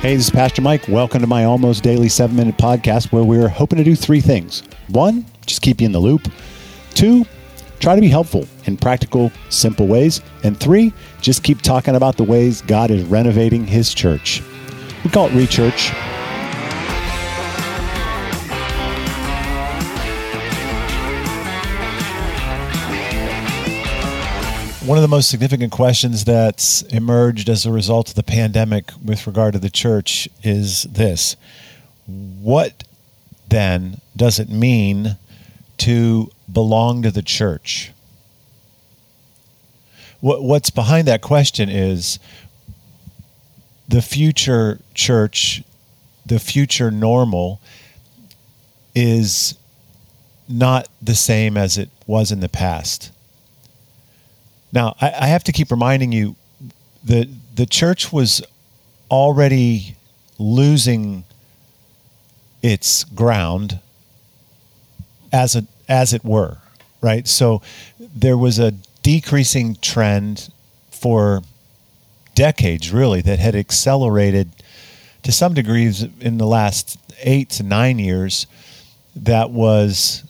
Hey, this is Pastor Mike. Welcome to my almost daily seven minute podcast where we're hoping to do three things. One, just keep you in the loop. Two, try to be helpful in practical, simple ways. And three, just keep talking about the ways God is renovating his church. We call it Rechurch. One of the most significant questions that's emerged as a result of the pandemic with regard to the church is this What then does it mean to belong to the church? What, what's behind that question is the future church, the future normal, is not the same as it was in the past now, I, I have to keep reminding you that the church was already losing its ground as a as it were right? So there was a decreasing trend for decades really that had accelerated to some degrees in the last 8 to 9 years that was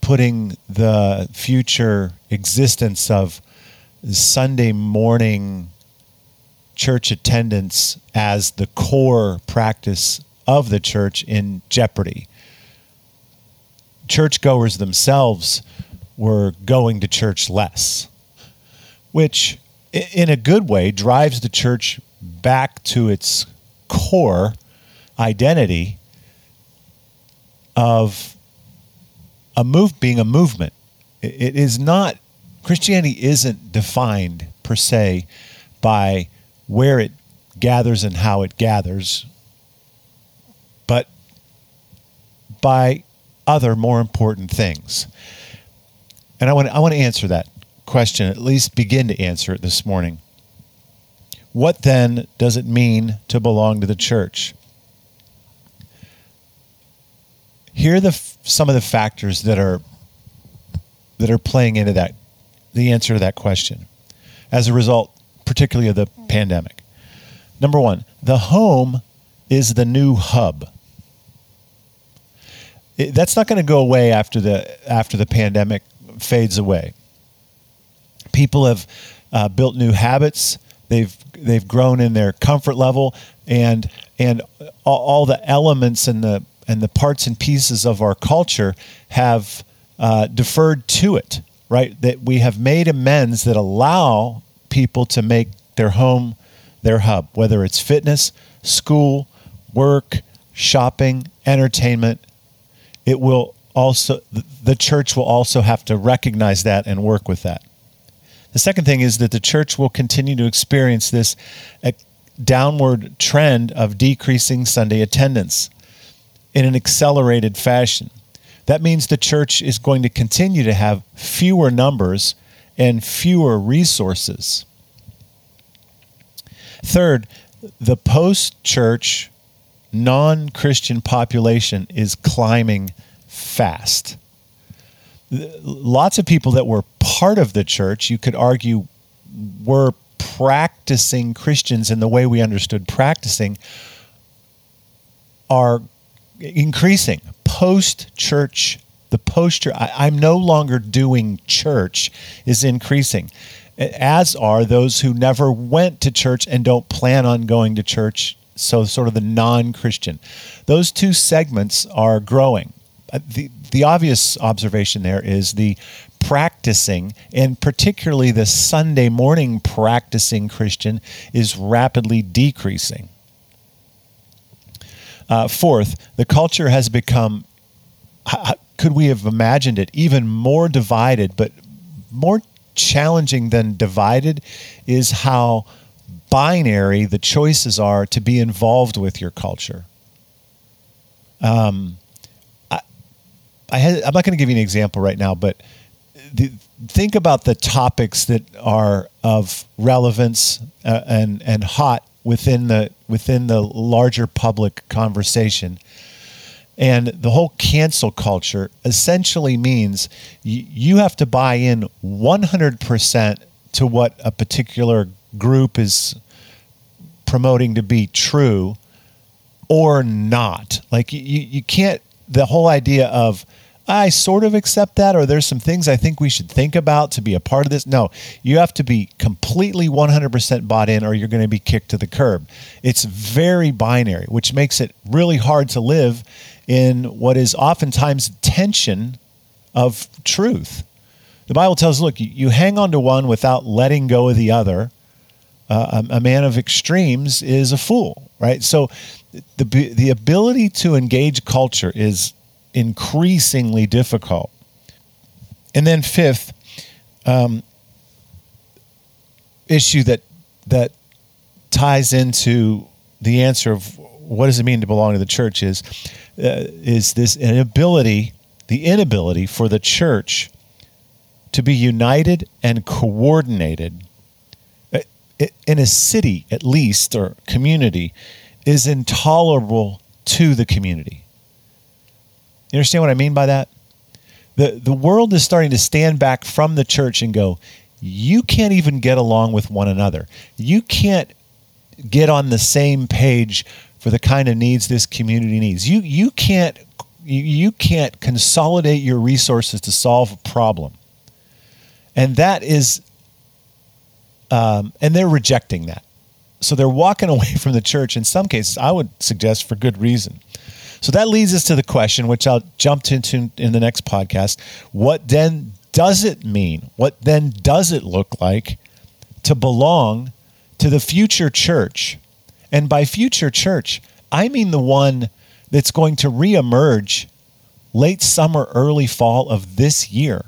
putting the future existence of Sunday morning church attendance as the core practice of the church in jeopardy. Churchgoers themselves were going to church less, which, in a good way, drives the church back to its core identity of a move being a movement. It is not Christianity isn't defined per se by where it gathers and how it gathers, but by other more important things. And I want, I want to answer that question, at least begin to answer it this morning. What then does it mean to belong to the church? Here are the, some of the factors that are that are playing into that the answer to that question as a result, particularly of the pandemic. Number one, the home is the new hub. It, that's not going to go away after the after the pandemic fades away. People have uh, built new habits. They've they've grown in their comfort level, and and all, all the elements and the and the parts and pieces of our culture have uh, deferred to it right? That we have made amends that allow people to make their home their hub, whether it's fitness, school, work, shopping, entertainment. It will also, the church will also have to recognize that and work with that. The second thing is that the church will continue to experience this uh, downward trend of decreasing Sunday attendance in an accelerated fashion. That means the church is going to continue to have fewer numbers and fewer resources. Third, the post church non Christian population is climbing fast. Lots of people that were part of the church, you could argue, were practicing Christians in the way we understood practicing, are increasing. Post church the posture I, am no longer doing church is increasing. As are those who never went to church and don't plan on going to church so sort of the non-christian. Those two segments are growing. Uh, the, the obvious observation there is the practicing and particularly the sunday morning practicing christian is rapidly decreasing uh, fourth, the culture has become, could we have imagined it, even more divided, but more challenging than divided is how binary the choices are to be involved with your culture. Um, I, I had, I'm not going to give you an example right now, but the, think about the topics that are of relevance uh, and and hot within the within the larger public conversation And the whole cancel culture essentially means you have to buy in 100% to what a particular group is promoting to be true or not. Like you, you can't, the whole idea of, I sort of accept that, or there's some things I think we should think about to be a part of this. No, you have to be completely 100% bought in, or you're going to be kicked to the curb. It's very binary, which makes it really hard to live in what is oftentimes tension of truth. The Bible tells, look, you hang on to one without letting go of the other. Uh, a, man of extremes is a fool, right? So the the ability to engage culture is increasingly difficult. And then fifth, um, issue that that ties into the answer of what does it mean to belong to the church is uh, is this inability, the inability for the church to be united and coordinated uh, in a city at least or community is intolerable to the community. You understand what I mean by that? The, the world is starting to stand back from the church and go, you can't even get along with one another. You can't get on the same page for the kind of needs this community needs. You, you, can't, you, you can't consolidate your resources to solve a problem. And that is, um, and they're rejecting that. So they're walking away from the church in some cases, I would suggest for good reason. So that leads us to the question, which I'll jump into in the next podcast. What then does it mean? What then does it look like to belong to the future church? And by future church, I mean the one that's going to reemerge late summer, early fall of this year.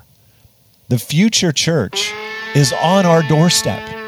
The future church is on our doorstep.